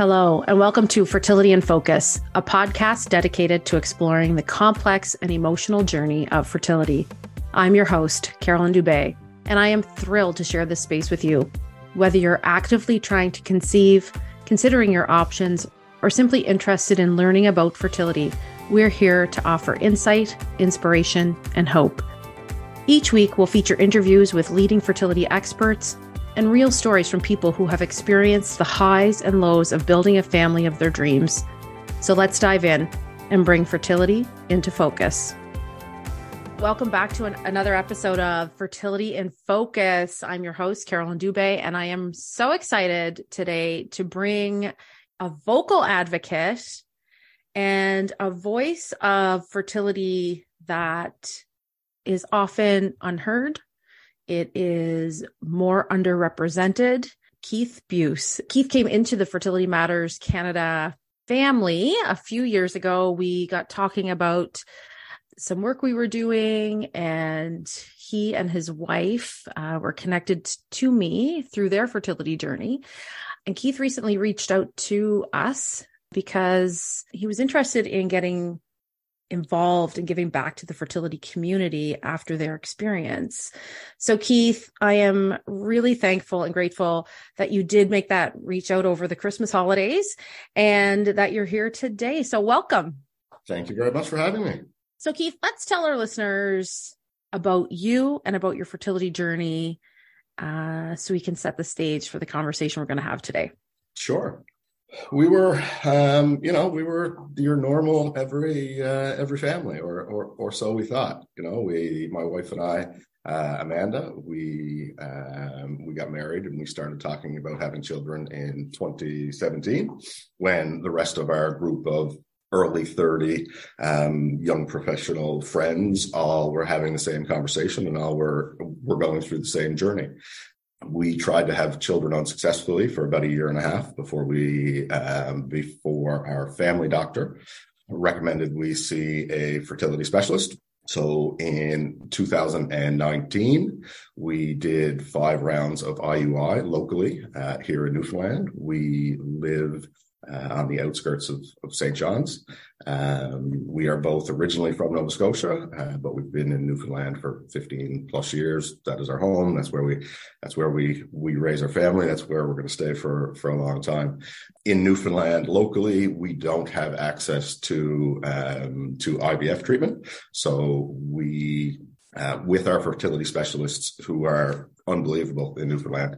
Hello, and welcome to Fertility in Focus, a podcast dedicated to exploring the complex and emotional journey of fertility. I'm your host, Carolyn Dubé, and I am thrilled to share this space with you. Whether you're actively trying to conceive, considering your options, or simply interested in learning about fertility, we're here to offer insight, inspiration, and hope. Each week, we'll feature interviews with leading fertility experts and real stories from people who have experienced the highs and lows of building a family of their dreams. So let's dive in and bring fertility into focus. Welcome back to an, another episode of Fertility in Focus. I'm your host, Carolyn Dubé, and I am so excited today to bring a vocal advocate and a voice of fertility that is often unheard. It is more underrepresented. Keith Buis. Keith came into the Fertility Matters Canada family a few years ago. We got talking about some work we were doing, and he and his wife uh, were connected to me through their fertility journey. And Keith recently reached out to us because he was interested in getting involved in giving back to the fertility community after their experience. So, Keith, I am really thankful and grateful that you did make that reach out over the Christmas holidays and that you're here today. So, welcome. Thank you very much for having me. So, Keith, let's tell our listeners about you and about your fertility journey uh, so we can set the stage for the conversation we're going to have today. Sure. We were, um, you know, we were your normal every uh, every family, or, or or so we thought. You know, we, my wife and I, uh, Amanda, we um, we got married and we started talking about having children in 2017, when the rest of our group of early 30 um, young professional friends all were having the same conversation and all were were going through the same journey we tried to have children unsuccessfully for about a year and a half before we um, before our family doctor recommended we see a fertility specialist so in 2019, we did five rounds of IUI locally uh, here in Newfoundland. We live uh, on the outskirts of, of St. John's. Um, we are both originally from Nova Scotia, uh, but we've been in Newfoundland for 15 plus years. That is our home. That's where we, that's where we, we raise our family. That's where we're going to stay for, for a long time. In Newfoundland, locally, we don't have access to, um, to IVF treatment. So we, uh, with our fertility specialists who are unbelievable in Newfoundland,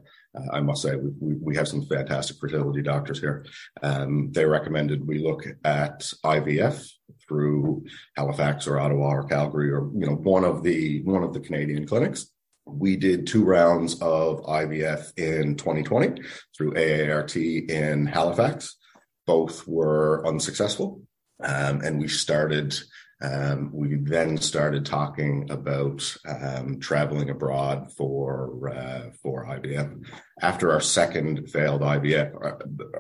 I must say, we, we, have some fantastic fertility doctors here. Um, they recommended we look at IVF through Halifax or Ottawa or Calgary or you know one of the one of the Canadian clinics. We did two rounds of IVF in 2020 through AART in Halifax. Both were unsuccessful, um, and we started um, we then started talking about um, traveling abroad for uh, for IVF. After our second failed IVF,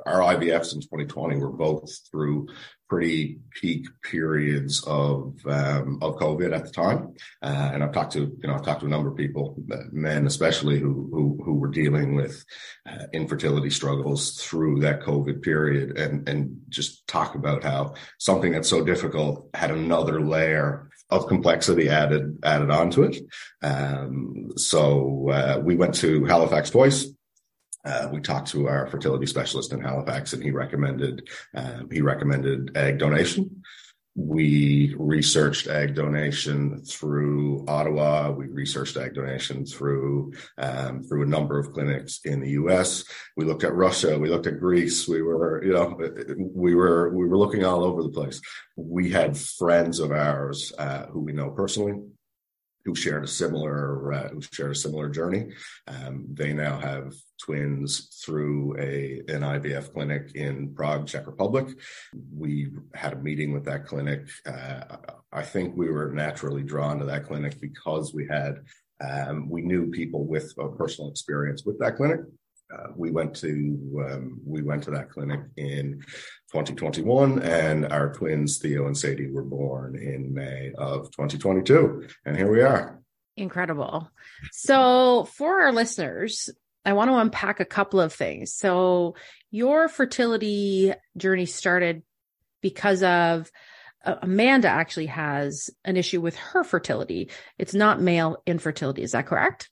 our, IVFs in 2020 were both through pretty peak periods of um, of COVID at the time. Uh, and I've talked to you know I've talked to a number of people, men especially, who who, who were dealing with uh, infertility struggles through that COVID period, and and just talk about how something that's so difficult had another layer of complexity added added onto it. Um, so uh, we went to Halifax twice. Uh, we talked to our fertility specialist in Halifax, and he recommended uh, he recommended egg donation. We researched egg donation through Ottawa. We researched egg donation through um, through a number of clinics in the U.S. We looked at Russia. We looked at Greece. We were, you know, we were we were looking all over the place. We had friends of ours uh, who we know personally who shared a similar uh, who shared a similar journey. Um, they now have twins through a an IVF clinic in Prague, Czech Republic. We had a meeting with that clinic. Uh, I think we were naturally drawn to that clinic because we had um, we knew people with a personal experience with that clinic. Uh, we went to um, we went to that clinic in 2021, and our twins Theo and Sadie were born in May of 2022, and here we are. Incredible. So, for our listeners, I want to unpack a couple of things. So, your fertility journey started because of uh, Amanda actually has an issue with her fertility. It's not male infertility. Is that correct?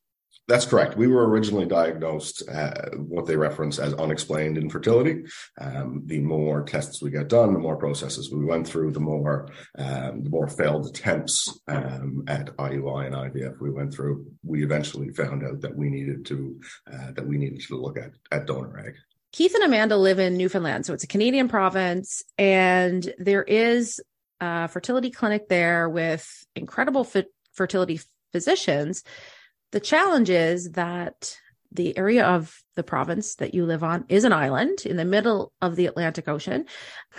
That's correct. We were originally diagnosed uh, what they reference as unexplained infertility. Um, the more tests we got done, the more processes we went through, the more um, the more failed attempts um, at IUI and IVF we went through. We eventually found out that we needed to uh, that we needed to look at at donor egg. Keith and Amanda live in Newfoundland, so it's a Canadian province, and there is a fertility clinic there with incredible fertility physicians the challenge is that the area of the province that you live on is an island in the middle of the Atlantic Ocean.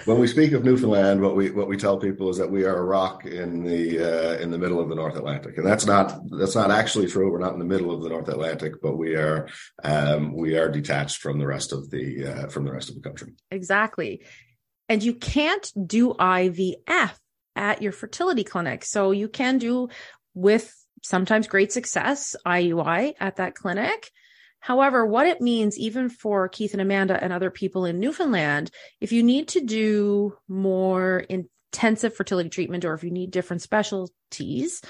When we speak of Newfoundland, what we what we tell people is that we are a rock in the uh, in the middle of the North Atlantic, and that's not that's not actually true. We're not in the middle of the North Atlantic, but we are um, we are detached from the rest of the uh, from the rest of the country. Exactly, and you can't do IVF at your fertility clinic, so you can do with sometimes great success IUI at that clinic. However, what it means, even for Keith and Amanda and other people in Newfoundland, if you need to do more intensive fertility treatment or if you need different specialties,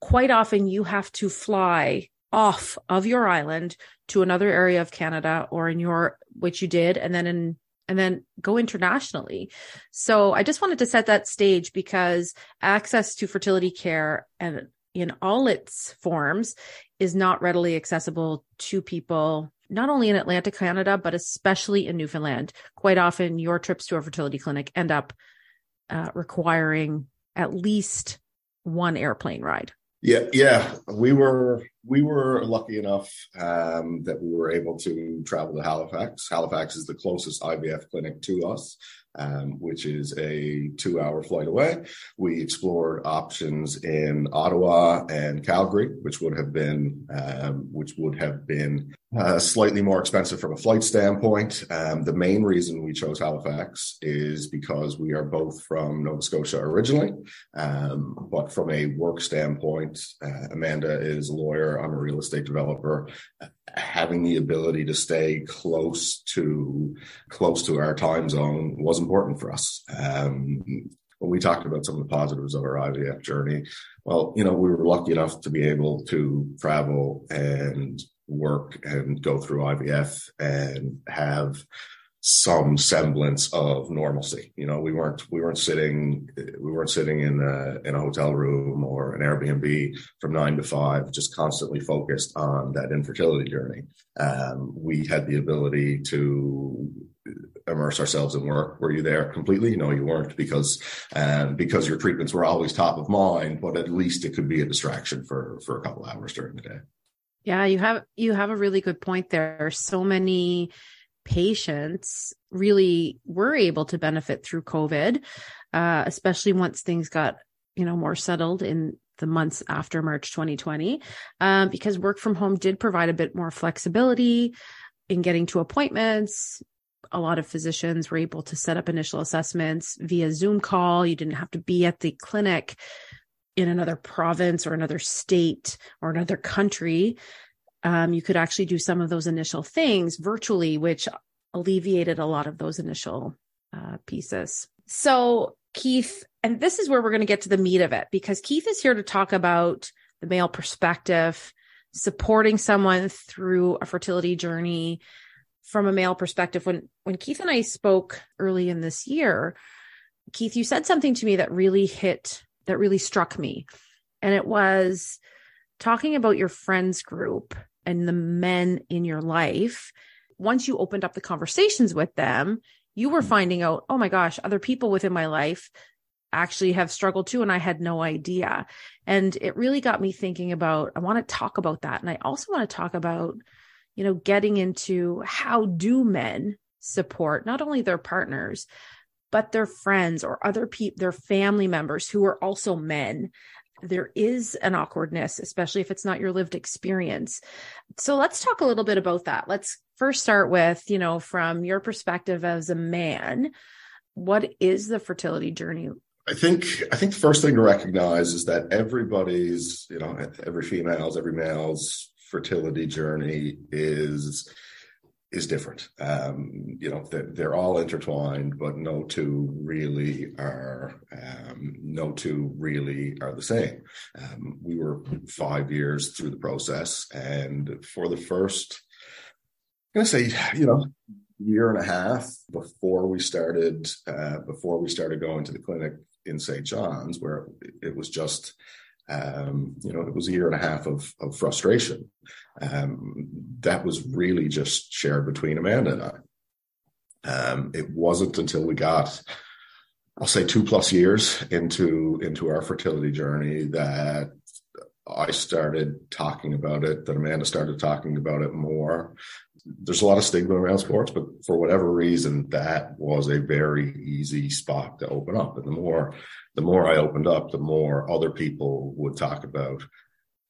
quite often you have to fly off of your island to another area of Canada or in your, which you did, and then in and then go internationally. So I just wanted to set that stage because access to fertility care and in all its forms is not readily accessible to people not only in Atlantic Canada, but especially in Newfoundland. Quite often, your trips to a fertility clinic end up uh, requiring at least one airplane ride. Yeah, yeah, we were we were lucky enough um, that we were able to travel to Halifax. Halifax is the closest IVF clinic to us, um, which is a two hour flight away. We explored options in Ottawa and Calgary, which would have been, um, which would have been uh, slightly more expensive from a flight standpoint. Um, the main reason we chose Halifax is because we are both from Nova Scotia originally, um, but from a work standpoint, uh, Amanda is a lawyer. I'm a real estate developer having the ability to stay close to close to our time zone was important for us. Um, when we talked about some of the positives of our IVF journey, well, you know, we were lucky enough to be able to travel and work and go through IVF and have some semblance of normalcy. You know, we weren't we weren't sitting we weren't sitting in a in a hotel room or an Airbnb from nine to five, just constantly focused on that infertility journey. Um, we had the ability to immerse ourselves in work. Were you there completely? No, you weren't because um, because your treatments were always top of mind, but at least it could be a distraction for for a couple hours during the day. Yeah, you have you have a really good point there. So many patients really were able to benefit through COVID, uh, especially once things got, you know, more settled in the months after March 2020, um, because work from home did provide a bit more flexibility in getting to appointments. A lot of physicians were able to set up initial assessments via Zoom call. You didn't have to be at the clinic in another province or another state or another country um, you could actually do some of those initial things virtually, which alleviated a lot of those initial uh, pieces. So, Keith, and this is where we're going to get to the meat of it because Keith is here to talk about the male perspective, supporting someone through a fertility journey from a male perspective. When when Keith and I spoke early in this year, Keith, you said something to me that really hit, that really struck me. And it was talking about your friends group and the men in your life, once you opened up the conversations with them, you were mm-hmm. finding out, oh my gosh, other people within my life actually have struggled too. And I had no idea. And it really got me thinking about, I want to talk about that. And I also want to talk about, you know, getting into how do men support not only their partners, but their friends or other people, their family members who are also men there is an awkwardness, especially if it's not your lived experience. So let's talk a little bit about that. Let's first start with, you know, from your perspective as a man, what is the fertility journey? I think I think the first thing to recognize is that everybody's, you know, every female's, every male's fertility journey is is different. Um, you know, they're, they're, all intertwined, but no two really are um, no two really are the same. Um, we were five years through the process, and for the first, I'm gonna say, you know, year and a half before we started uh, before we started going to the clinic in St. John's, where it was just um, you know, it was a year and a half of, of frustration. Um, that was really just shared between Amanda and I. Um, it wasn't until we got, I'll say, two plus years into into our fertility journey that I started talking about it, that Amanda started talking about it more. There's a lot of stigma around sports, but for whatever reason, that was a very easy spot to open up. And the more the more I opened up, the more other people would talk about,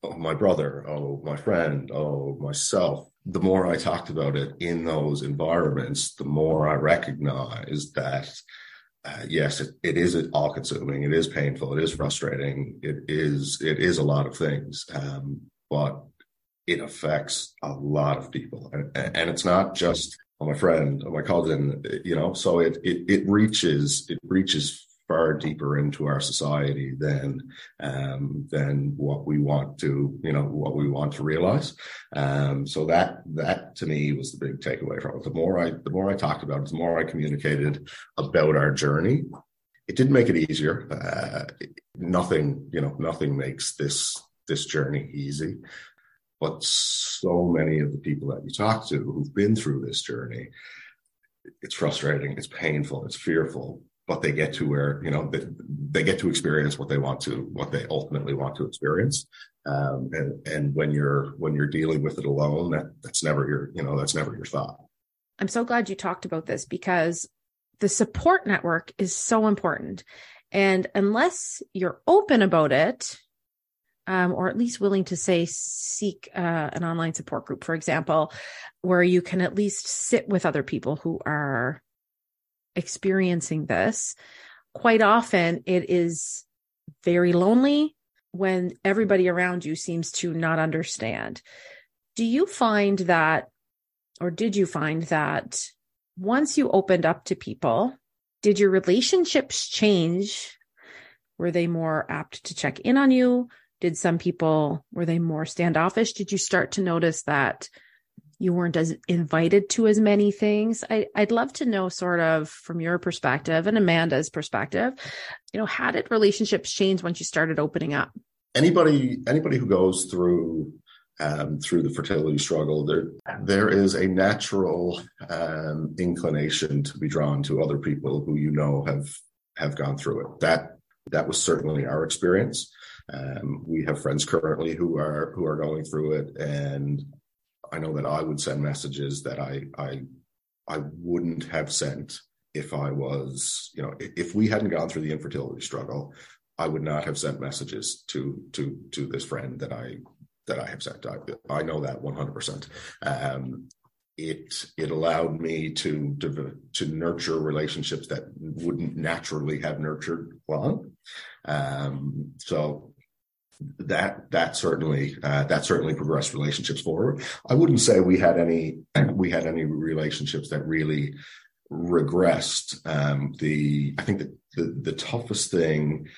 oh, my brother, oh, my friend, oh, myself. The more I talked about it in those environments, the more I recognized that, uh, yes, it, it is all consuming. It is painful. It is frustrating. It is, it is a lot of things. Um, but it affects a lot of people. And, and it's not just oh, my friend or my cousin, you know, so it, it, it reaches, it reaches far deeper into our society than um, than what we want to you know what we want to realize. Um, so that that to me was the big takeaway from it. The more I the more I talked about it, the more I communicated about our journey. It didn't make it easier. Uh, nothing you know nothing makes this this journey easy. But so many of the people that you talk to who've been through this journey, it's frustrating, it's painful, it's fearful, but they get to where you know they, they get to experience what they want to what they ultimately want to experience. Um, and and when you're when you're dealing with it alone that that's never your you know that's never your thought. I'm so glad you talked about this because the support network is so important. And unless you're open about it um, or at least willing to say seek uh, an online support group for example where you can at least sit with other people who are experiencing this, quite often it is very lonely when everybody around you seems to not understand. Do you find that, or did you find that once you opened up to people, did your relationships change? Were they more apt to check in on you? Did some people, were they more standoffish? Did you start to notice that you weren't as invited to as many things. I, would love to know sort of from your perspective and Amanda's perspective, you know, how did relationships change once you started opening up? Anybody, anybody who goes through um, through the fertility struggle, there there is a natural um, inclination to be drawn to other people who you know have have gone through it. That that was certainly our experience. Um, we have friends currently who are who are going through it, and I know that I would send messages that I I I wouldn't have sent if I was, you know, if we hadn't gone through the infertility struggle, I would not have sent messages to to to this friend that I that I have sent. I, I know that 100%. Um, it it allowed me to, to to nurture relationships that wouldn't naturally have nurtured long. Um, so that that certainly uh, that certainly progressed relationships forward. I wouldn't say we had any we had any relationships that really regressed. Um, the I think that the the toughest thing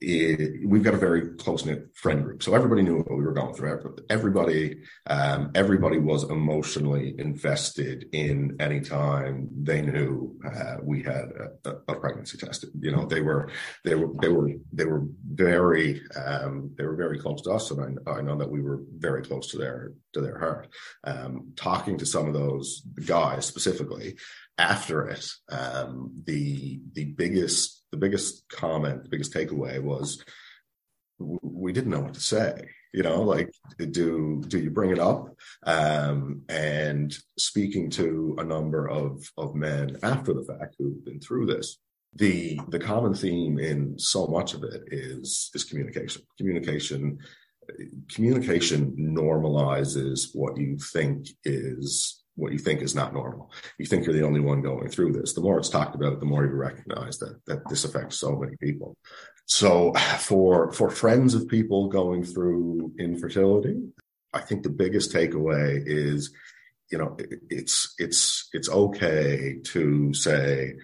it, we've got a very close knit friend group, so everybody knew what we were going through. Everybody, um, everybody was emotionally invested in any time they knew uh, we had a, a, pregnancy test. You know, they were they were they were they were very um, they were very close to us, and I, I, know that we were very close to their to their heart. Um, talking to some of those guys specifically after it, um, the the biggest the biggest comment, the biggest takeaway was we didn't know what to say. You know, like do do you bring it up? Um, and speaking to a number of of men after the fact who've been through this, the the common theme in so much of it is is communication. Communication communication normalizes what you think is what you think is not normal. You think you're the only one going through this. The more it's talked about, the more you recognize that that this affects so many people. So for for friends of people going through infertility, I think the biggest takeaway is, you know, it's it's it's okay to say,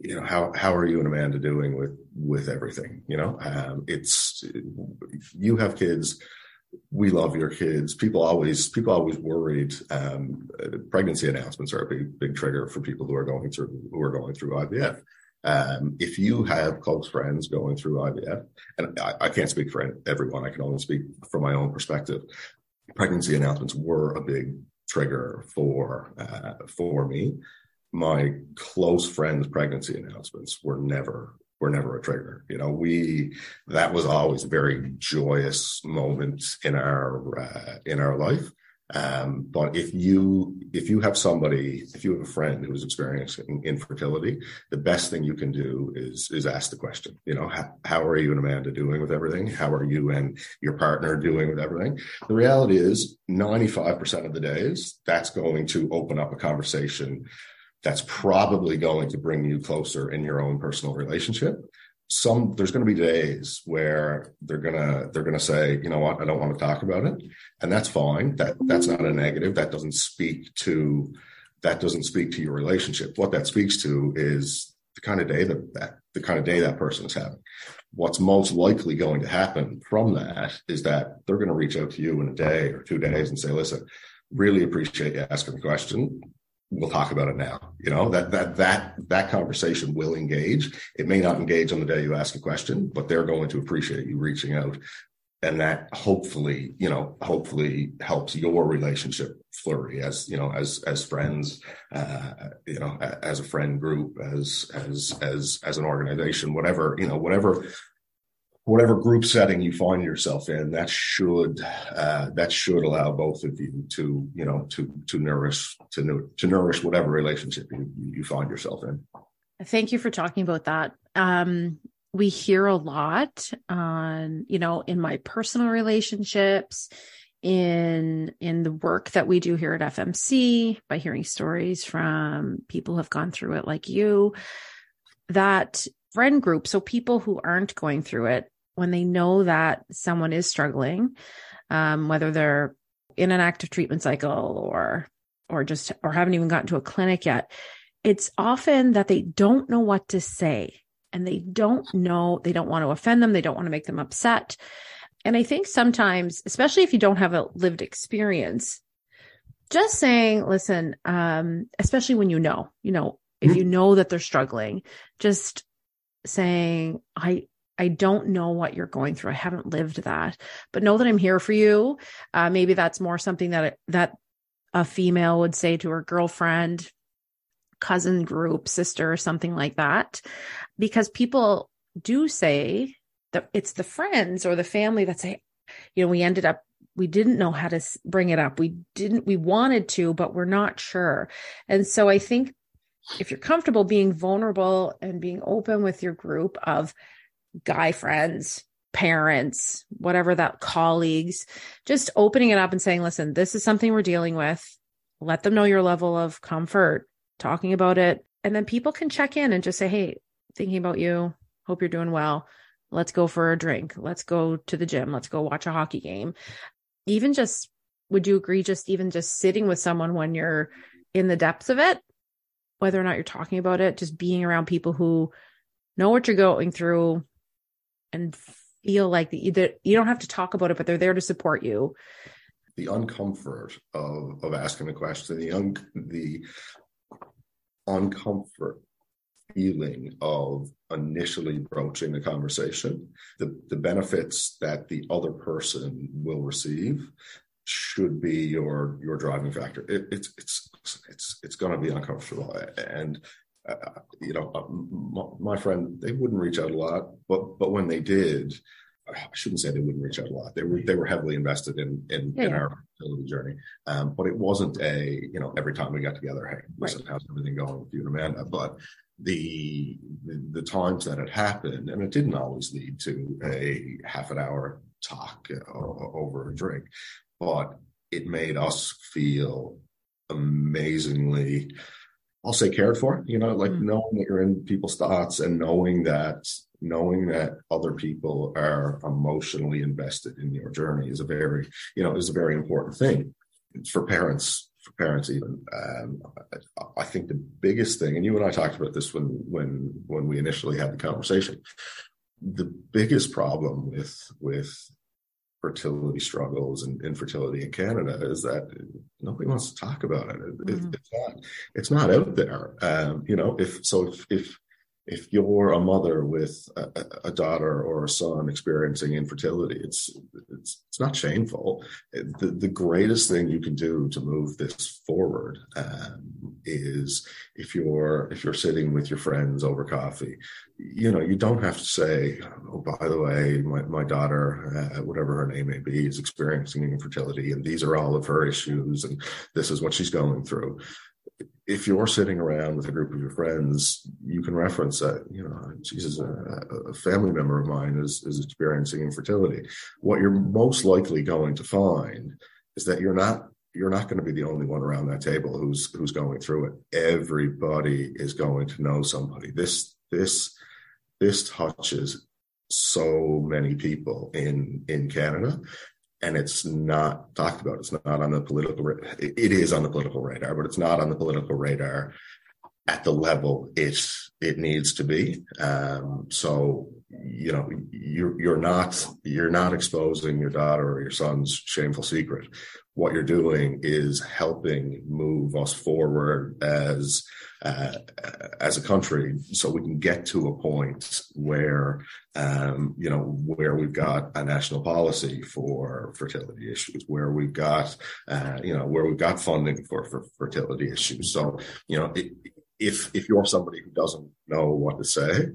you know, how how are you and Amanda doing with with everything? You know, um, it's you have kids. We love your kids. People always people always worried. Um, pregnancy announcements are a big big trigger for people who are going through who are going through IVF. Um, if you have close friends going through IVF, and I, I, can't speak for everyone, I can only speak from my own perspective. Pregnancy announcements were a big trigger for uh, for me. My close friends' pregnancy announcements were never were never a trigger. You know, we that was always a very joyous moment in our uh, in our life. Um, but if you if you have somebody, if you have a friend who's experiencing infertility, the best thing you can do is is ask the question. You know, how, how are you and Amanda doing with everything? How are you and your partner doing with everything? The reality is, ninety five percent of the days, that's going to open up a conversation. That's probably going to bring you closer in your own personal relationship. Some there's going to be days where they're gonna they're gonna say you know what? I don't want to talk about it. And that's fine. That that's not a negative. That doesn't speak to that doesn't speak to your relationship. What that speaks to is the kind of day that, that the kind of day that person is having. What's most likely going to happen from that is that they're going to reach out to you in a day or two days and say listen really appreciate you asking the question we'll talk about it now. You know, that that that that conversation will engage. It may not engage on the day you ask a question, but they're going to appreciate you reaching out. And that hopefully, you know, hopefully helps your relationship flurry as, you know, as as friends, uh, you know, as a friend group, as as as as an organization, whatever, you know, whatever whatever group setting you find yourself in, that should uh, that should allow both of you to you know to to nourish to to nourish whatever relationship you you find yourself in. Thank you for talking about that. Um, we hear a lot on you know in my personal relationships in in the work that we do here at FMC by hearing stories from people who have gone through it like you that friend group so people who aren't going through it when they know that someone is struggling, um, whether they're in an active treatment cycle or or just or haven't even gotten to a clinic yet, it's often that they don't know what to say and they don't know they don't want to offend them, they don't want to make them upset. And I think sometimes, especially if you don't have a lived experience, just saying, listen, um, especially when you know, you know, if mm-hmm. you know that they're struggling, just saying, I, I don't know what you're going through. I haven't lived that, but know that I'm here for you. Uh, maybe that's more something that that a female would say to her girlfriend, cousin group, sister, or something like that, because people do say that it's the friends or the family that say, you know, we ended up we didn't know how to bring it up. We didn't, we wanted to, but we're not sure. And so I think if you're comfortable being vulnerable and being open with your group of guy friends, parents, whatever that colleagues, just opening it up and saying, listen, this is something we're dealing with. Let them know your level of comfort, talking about it. And then people can check in and just say, hey, thinking about you. Hope you're doing well. Let's go for a drink. Let's go to the gym. Let's go watch a hockey game. Even just, would you agree, just even just sitting with someone when you're in the depths of it, whether or not you're talking about it, just being around people who know what you're going through, and feel like that you, you don't have to talk about it, but they're there to support you. The uncomfort of of asking the question, the un, the uncomfort feeling of initially broaching the conversation, the the benefits that the other person will receive should be your your driving factor. It, it's it's it's it's going to be uncomfortable, and uh, you know, uh, my, friend, they wouldn't reach out a lot, but but when they did, I shouldn't say they wouldn't reach out a lot. They were they were heavily invested in in, yeah. in our fertility journey, um, but it wasn't a you know every time we got together, hey, listen, right. how's everything going with you and Amanda? But the, the the times that it happened, and it didn't always lead to a half an hour talk uh, over a drink, but it made us feel amazingly I'll say cared for, you know, like mm. knowing that you're in people's thoughts and knowing that knowing that other people are emotionally invested in your journey is a very, you know, is a very important thing for parents. For parents, even um, I think the biggest thing, and you and I talked about this when when when we initially had the conversation. The biggest problem with with fertility struggles and infertility in Canada is that nobody wants to talk about it. it mm-hmm. it's not it's not out there. Um, you know, if so if if if you're a mother with a, a, daughter or a son experiencing infertility, it's it's it's not shameful. The the greatest thing you can do to move this forward um, is if you're if you're sitting with your friends over coffee, you know you don't have to say, oh by the way, my my daughter, uh, whatever her name may be, is experiencing infertility, and these are all of her issues, and this is what she's going through if you're sitting around with a group of your friends, you can reference that, you know, Jesus, a, a, family member of mine is, is experiencing infertility. What you're most likely going to find is that you're not you're not going to be the only one around that table who's who's going through it. Everybody is going to know somebody. This this this touches so many people in in Canada and it's not talked about. It's not on the political. It is on the political radar, but it's not on the political radar at the level it it needs to be. Um, so you know you're you're not you're not exposing your daughter or your son's shameful secret. What you're doing is helping move us forward as uh, as a country, so we can get to a point where um, you know where we've got a national policy for fertility issues, where we've got uh, you know where we've got funding for, for fertility issues. So you know. If if you're somebody who doesn't know what to say,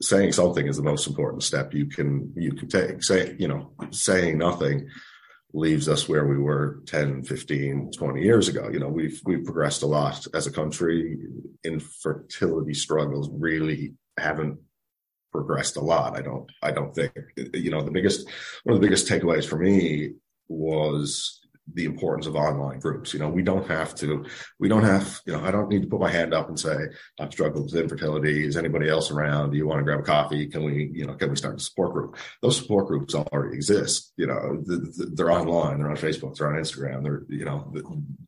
saying something is the most important step you can you can take. Say you know saying nothing leaves us where we were 10 15 20 years ago. You know we've we've progressed a lot as a country. Infertility struggles really haven't progressed a lot i don't i don't think. You know the biggest one of the biggest takeaways for me was the importance of online groups. You know, we don't have to, we don't have, you know, I don't need to put my hand up and say, I've struggled with infertility. Is anybody else around? Do you want to grab a coffee? Can we, you know, can we start a support group? Those support groups already exist. You know, they're online, they're on Facebook, they're on Instagram. They're, you know,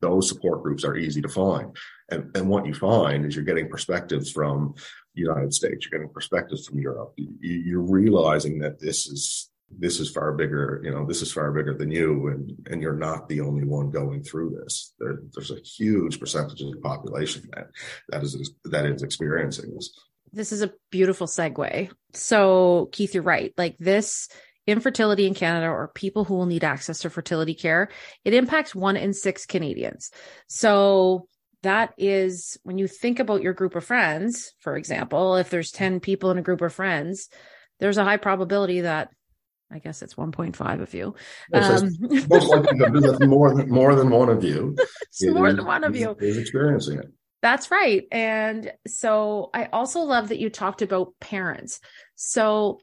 those support groups are easy to find. And, and what you find is you're getting perspectives from United States, you're getting perspectives from Europe. You're realizing that this is this is far bigger, you know, this is far bigger than you, and and you're not the only one going through this. There, there's a huge percentage of the population that that is that is experiencing this. This is a beautiful segue. So, Keith, you're right. Like this infertility in Canada or people who will need access to fertility care, it impacts one in six Canadians. So that is when you think about your group of friends, for example, if there's 10 people in a group of friends, there's a high probability that I guess it's 1.5 of you. Um, most likely more than more than one of you. more is, than one of you is experiencing it. That's right. And so I also love that you talked about parents. So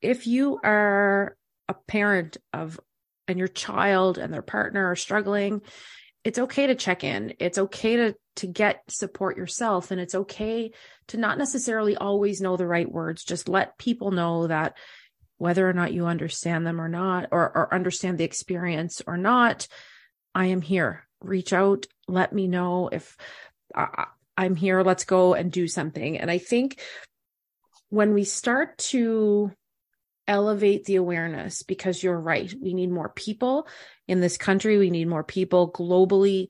if you are a parent of and your child and their partner are struggling, it's okay to check in. It's okay to to get support yourself and it's okay to not necessarily always know the right words. Just let people know that whether or not you understand them or not, or, or understand the experience or not, I am here. Reach out, let me know if I, I'm here. Let's go and do something. And I think when we start to elevate the awareness, because you're right, we need more people in this country, we need more people globally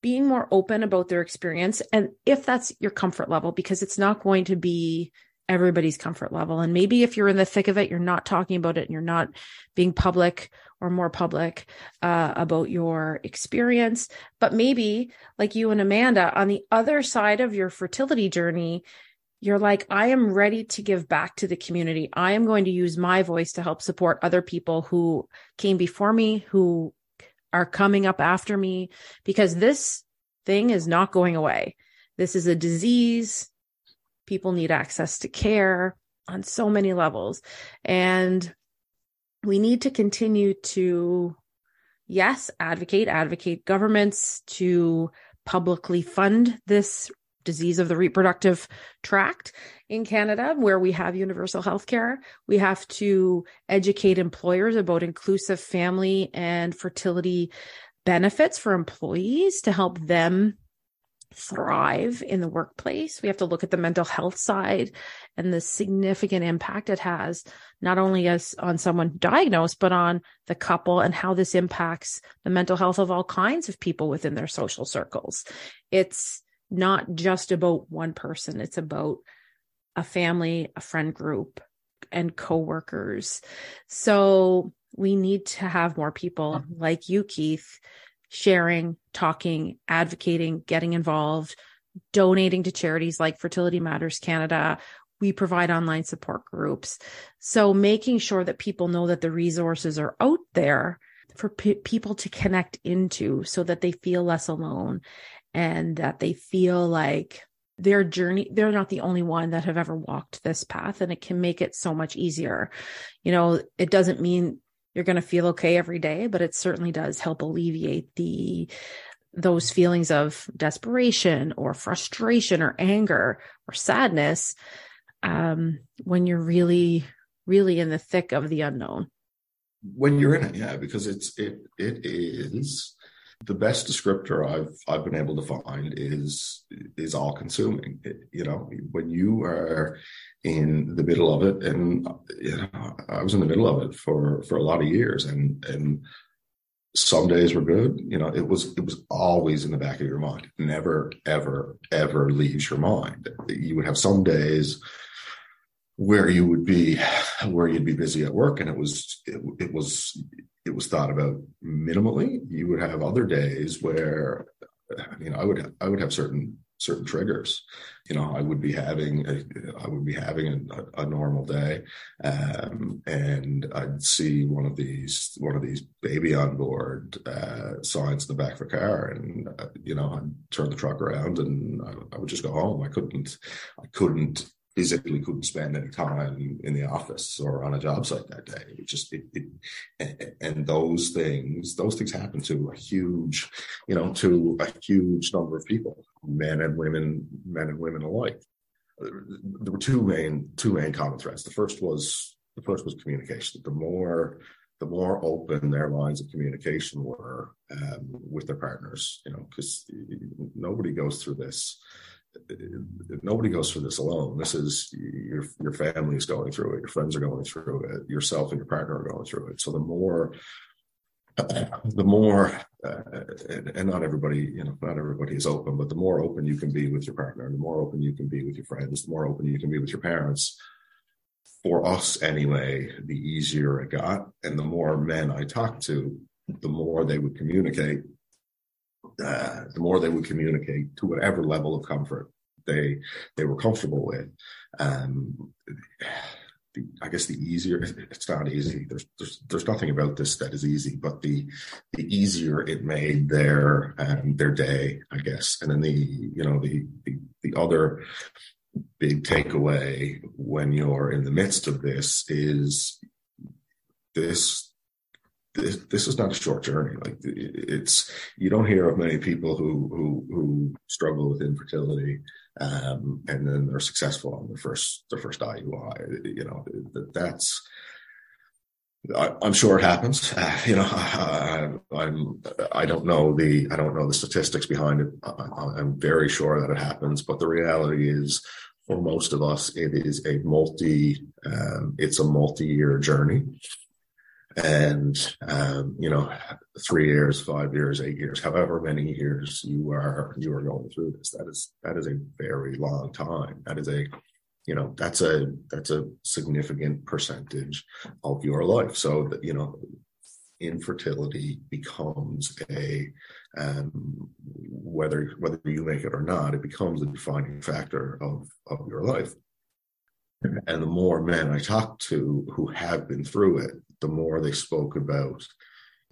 being more open about their experience. And if that's your comfort level, because it's not going to be everybody's comfort level. And maybe if you're in the thick of it, you're not talking about it and you're not being public or more public uh, about your experience. But maybe, like you and Amanda, on the other side of your fertility journey, you're like, I am ready to give back to the community. I am going to use my voice to help support other people who came before me, who are coming up after me, because this thing is not going away. This is a disease people need access to care on so many levels. And we need to continue to, yes, advocate, advocate governments to publicly fund this disease of the reproductive tract in Canada, where we have universal health care. We have to educate employers about inclusive family and fertility benefits for employees to help them thrive in the workplace. We have to look at the mental health side and the significant impact it has, not only as on someone diagnosed, but on the couple and how this impacts the mental health of all kinds of people within their social circles. It's not just about one person. It's about a family, a friend group, and coworkers. So we need to have more people mm-hmm. like you, Keith, sharing, talking, advocating, getting involved, donating to charities like Fertility Matters Canada. We provide online support groups. So making sure that people know that the resources are out there for p- people to connect into so that they feel less alone and that they feel like their journey they're not the only one that have ever walked this path and it can make it so much easier you know it doesn't mean you're going to feel okay every day but it certainly does help alleviate the those feelings of desperation or frustration or anger or sadness um, when you're really really in the thick of the unknown. When you're in it yeah because it's it it is the best descriptor I've I've been able to find is is all consuming. you know, when you are in the middle of it, and you know, I was in the middle of it for for a lot of years, and and some days were good. You know, it was it was always in the back of your mind. Never, ever, ever leaves your mind. You would have some days where you would be where you'd be busy at work and it was it, it was it was thought about minimally. You would have other days where, I mean, I would I would have certain certain triggers. You know, I would be having a, I would be having a, a normal day, um, and I'd see one of these one of these baby on board uh, signs in the back of a car, and uh, you know, I'd turn the truck around and I, I would just go home. I couldn't I couldn't physically couldn't spend any time in the office or on a job site that day. It just it, it, and those things those things happen to a huge, you know, to a huge number of people, men and women, men and women alike. There were two main two main common threads. The first was the first was communication. The more the more open their lines of communication were um, with their partners, you know, because nobody goes through this nobody goes through this alone. This is your your family is going through it, your friends are going through it, yourself and your partner are going through it. So the more, the more, uh, and, not everybody, you know, not everybody is open, but the more open you can be with your partner, the more open you can be with your friends, the more open you can be with your parents. For us, anyway, the easier it got, and the more men I talked to, the more they would communicate uh, the more they would communicate to whatever level of comfort they they were comfortable with. Um, the, I guess the easier it's not easy. There's there's there's nothing about this that is easy, but the the easier it made their um, their day, I guess. And then the you know the the, the other big takeaway when you're in the midst of this is this this, this is not a short journey. Like it's, you don't hear of many people who who who struggle with infertility, um, and then they're successful on their first their first IUI. You know, that that's. I, am sure it happens. Uh, you know, I, I'm. I don't know the. I don't know the statistics behind it. I, I'm very sure that it happens, but the reality is, for most of us, it is a multi. Um, it's a multi-year journey and um, you know three years five years eight years however many years you are you are going through this that is that is a very long time. That is a you know that's a that's a significant percentage of your life. So that you know infertility becomes a um, whether whether you make it or not it becomes a defining factor of of your life. And the more men I talk to who have been through it, the more they spoke about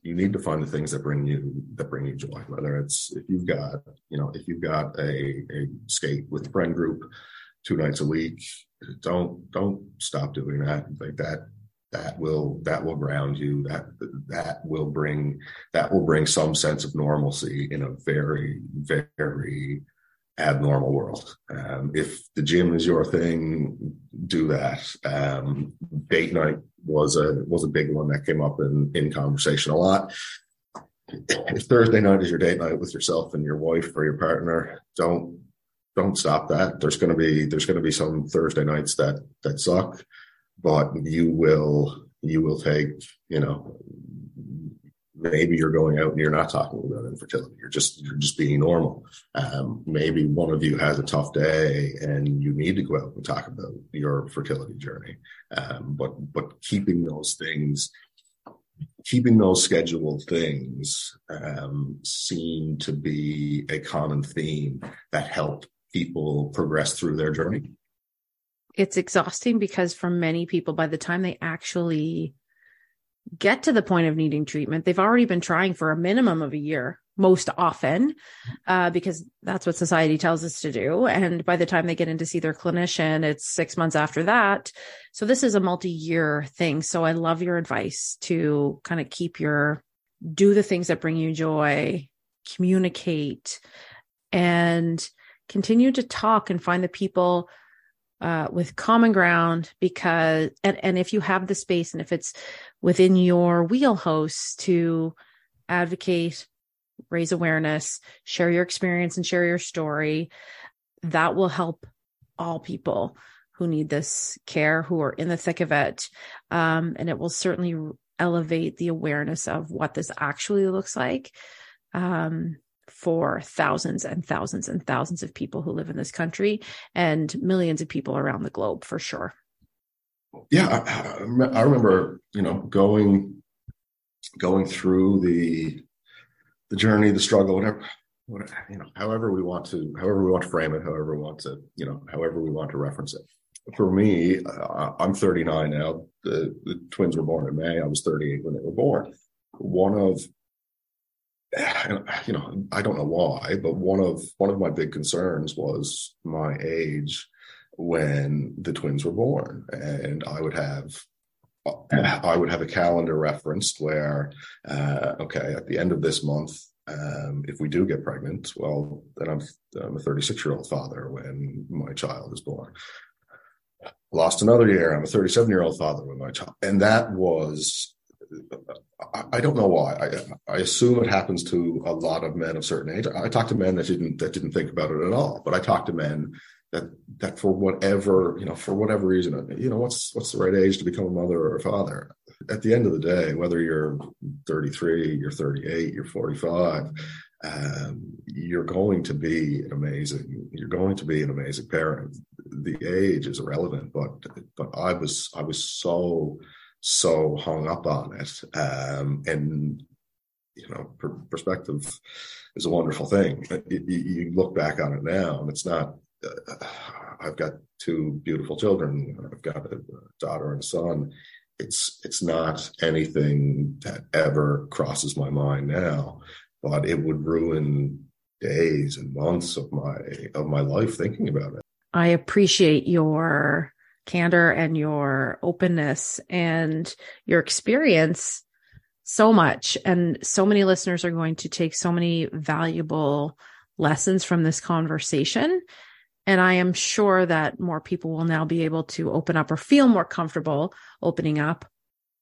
you need to find the things that bring you that bring you joy. Whether it's if you've got, you know, if you've got a, a skate with a friend group two nights a week, don't don't stop doing that. Like that that will that will ground you that that will bring that will bring some sense of normalcy in a very very abnormal world. Um, if the gym is your thing, do that. Um, date night was a was a big one that came up in in conversation a lot. If Thursday night is your date night with yourself and your wife or your partner, don't don't stop that. There's going to be there's going to be some Thursday nights that that suck, but you will you will take you know maybe you're going out and you're not talking about infertility. You're just you're just being normal. Um, maybe one of you has a tough day and you need to go out and talk about your fertility journey. Um, but but keeping those things, keeping those scheduled things, um, seem to be a common theme that help people progress through their journey. It's exhausting because for many people, by the time they actually get to the point of needing treatment, they've already been trying for a minimum of a year, most often, uh, because that's what society tells us to do. And by the time they get in to see their clinician, it's six months after that. So this is a multi year thing. So I love your advice to kind of keep your, do the things that bring you joy, communicate, and continue to talk and find the people uh, with common ground because and, and if you have the space and if it's within your wheelhouse to advocate raise awareness share your experience and share your story that will help all people who need this care who are in the thick of it. Um, and it will certainly elevate the awareness of what this actually looks like. Um, for thousands and thousands and thousands of people who live in this country and millions of people around the globe for sure. Yeah, I, I remember, you know, going going through the the journey, the struggle, whatever, whatever, you know, however we want to, however we want to frame it, however we want to, you know, however we want to reference it. For me, I'm 39 now. The, the twins were born in May. I was 38 when they were born. One of you know, I don't know why, but one of one of my big concerns was my age when the twins were born, and I would have I would have a calendar referenced where, uh, okay, at the end of this month, um, if we do get pregnant, well, then I'm, I'm a 36 year old father when my child is born. Lost another year. I'm a 37 year old father when my child, and that was I don't know why. I, I assume it happens to a lot of men of certain age. I talked to men that didn't that didn't think about it at all, but I talked to men that that for whatever you know for whatever reason you know what's what's the right age to become a mother or a father. At the end of the day, whether you're 33, you're 38, you're 45, um, you're going to be an amazing you're going to be an amazing parent. The age is irrelevant, but but I was I was so so hung up on it. Um, and, you know, per- perspective is a wonderful thing. You, you, look back on it now and it's not, uh, I've got two beautiful children. I've got a daughter and a son. It's, it's not anything that ever crosses my mind now, but it would ruin days and months of my, of my life thinking about it. I appreciate your candor and your openness and your experience so much. And so many listeners are going to take so many valuable lessons from this conversation. And I am sure that more people will now be able to open up or feel more comfortable opening up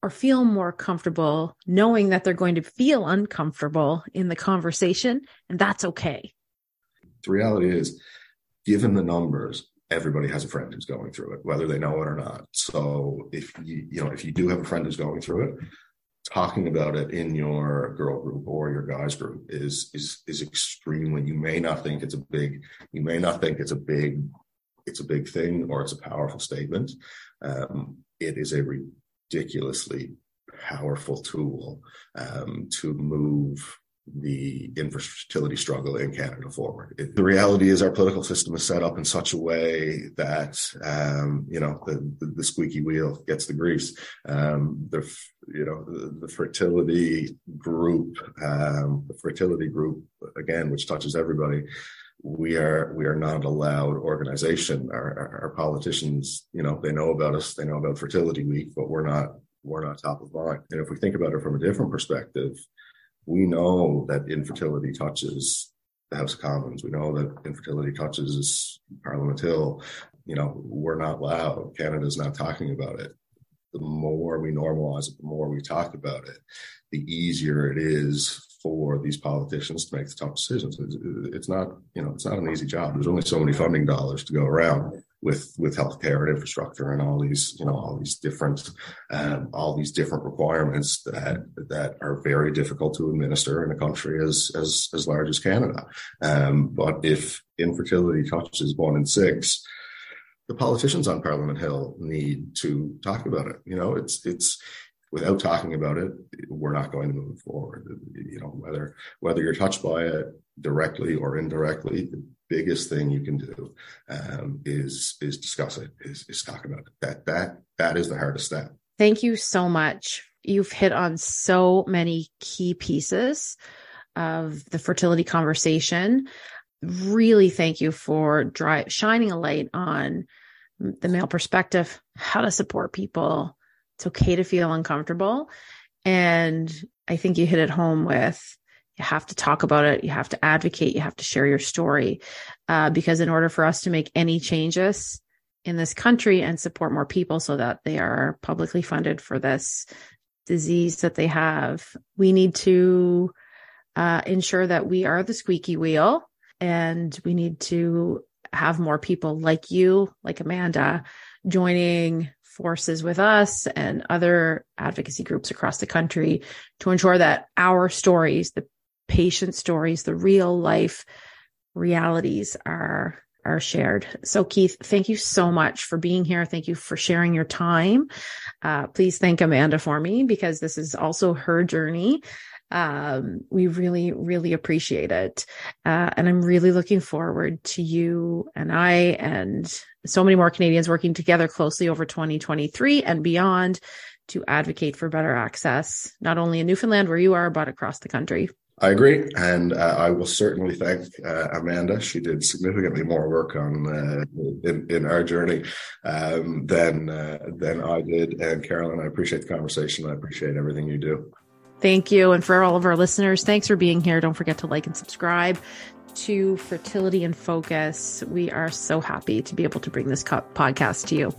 or feel more comfortable knowing that they're going to feel uncomfortable in the conversation. And that's okay. The reality is, given the numbers, everybody has a friend who's going through it, whether they know it or not. So if you, you know, if you do have a friend who's going through it, talking about it in your girl group or your guys group is is is extremely you may not think it's a big you may not think it's a big it's a big thing or it's a powerful statement um, it is a ridiculously powerful tool um, to move the infertility struggle in Canada forward. It, the reality is our political system is set up in such a way that, um, you know, the, the, the, squeaky wheel gets the grease. Um, the, you know, the, the fertility group, um, the fertility group, again, which touches everybody, we are we are not allowed organization. Our, our, our politicians, you know, they know about us, they know about Fertility Week, but we're not we're not top of mind. And if we think about it from a different perspective, we know that infertility touches the House of Commons. We know that infertility touches Parliament Hill. You know, we're not loud. Canada's not talking about it. The more we normalize it, the more we talk about it, the easier it is for these politicians to make the tough decisions. It's, it's, not, you know, it's not an easy job. There's only so many funding dollars to go around with with healthcare and infrastructure and all these, you know, all these different, um, all these different requirements that that are very difficult to administer in a country as as as large as Canada. Um, but if infertility touches one in six, the politicians on Parliament Hill need to talk about it. You know, it's it's without talking about it, we're not going to move forward. You know, whether whether you're touched by it directly or indirectly, the biggest thing you can do um, is is discuss it, is, is talk about it. That that that is the hardest step. Thank you so much. You've hit on so many key pieces of the fertility conversation. Really, thank you for dry, shining a light on the male perspective, how to support people, it's okay to feel uncomfortable. And I think you hit it home with you have to talk about it. You have to advocate. You have to share your story. Uh, because in order for us to make any changes in this country and support more people so that they are publicly funded for this disease that they have, we need to uh, ensure that we are the squeaky wheel and we need to have more people like you, like Amanda, joining forces with us and other advocacy groups across the country to ensure that our stories, the patient stories, the real life realities are are shared. So Keith, thank you so much for being here. Thank you for sharing your time. Uh, please thank Amanda for me because this is also her journey. Um, we really, really appreciate it. Uh, and I'm really looking forward to you and I and so many more Canadians working together closely over 2023 and beyond to advocate for better access, not only in Newfoundland where you are, but across the country. I agree, and uh, I will certainly thank uh, Amanda. She did significantly more work on uh, in, in, our journey um, than uh, than I did. And Carolyn, I appreciate the conversation. I appreciate everything you do. Thank you, and for all of our listeners, thanks for being here. Don't forget to like and subscribe to Fertility in Focus. We are so happy to be able to bring this podcast to you.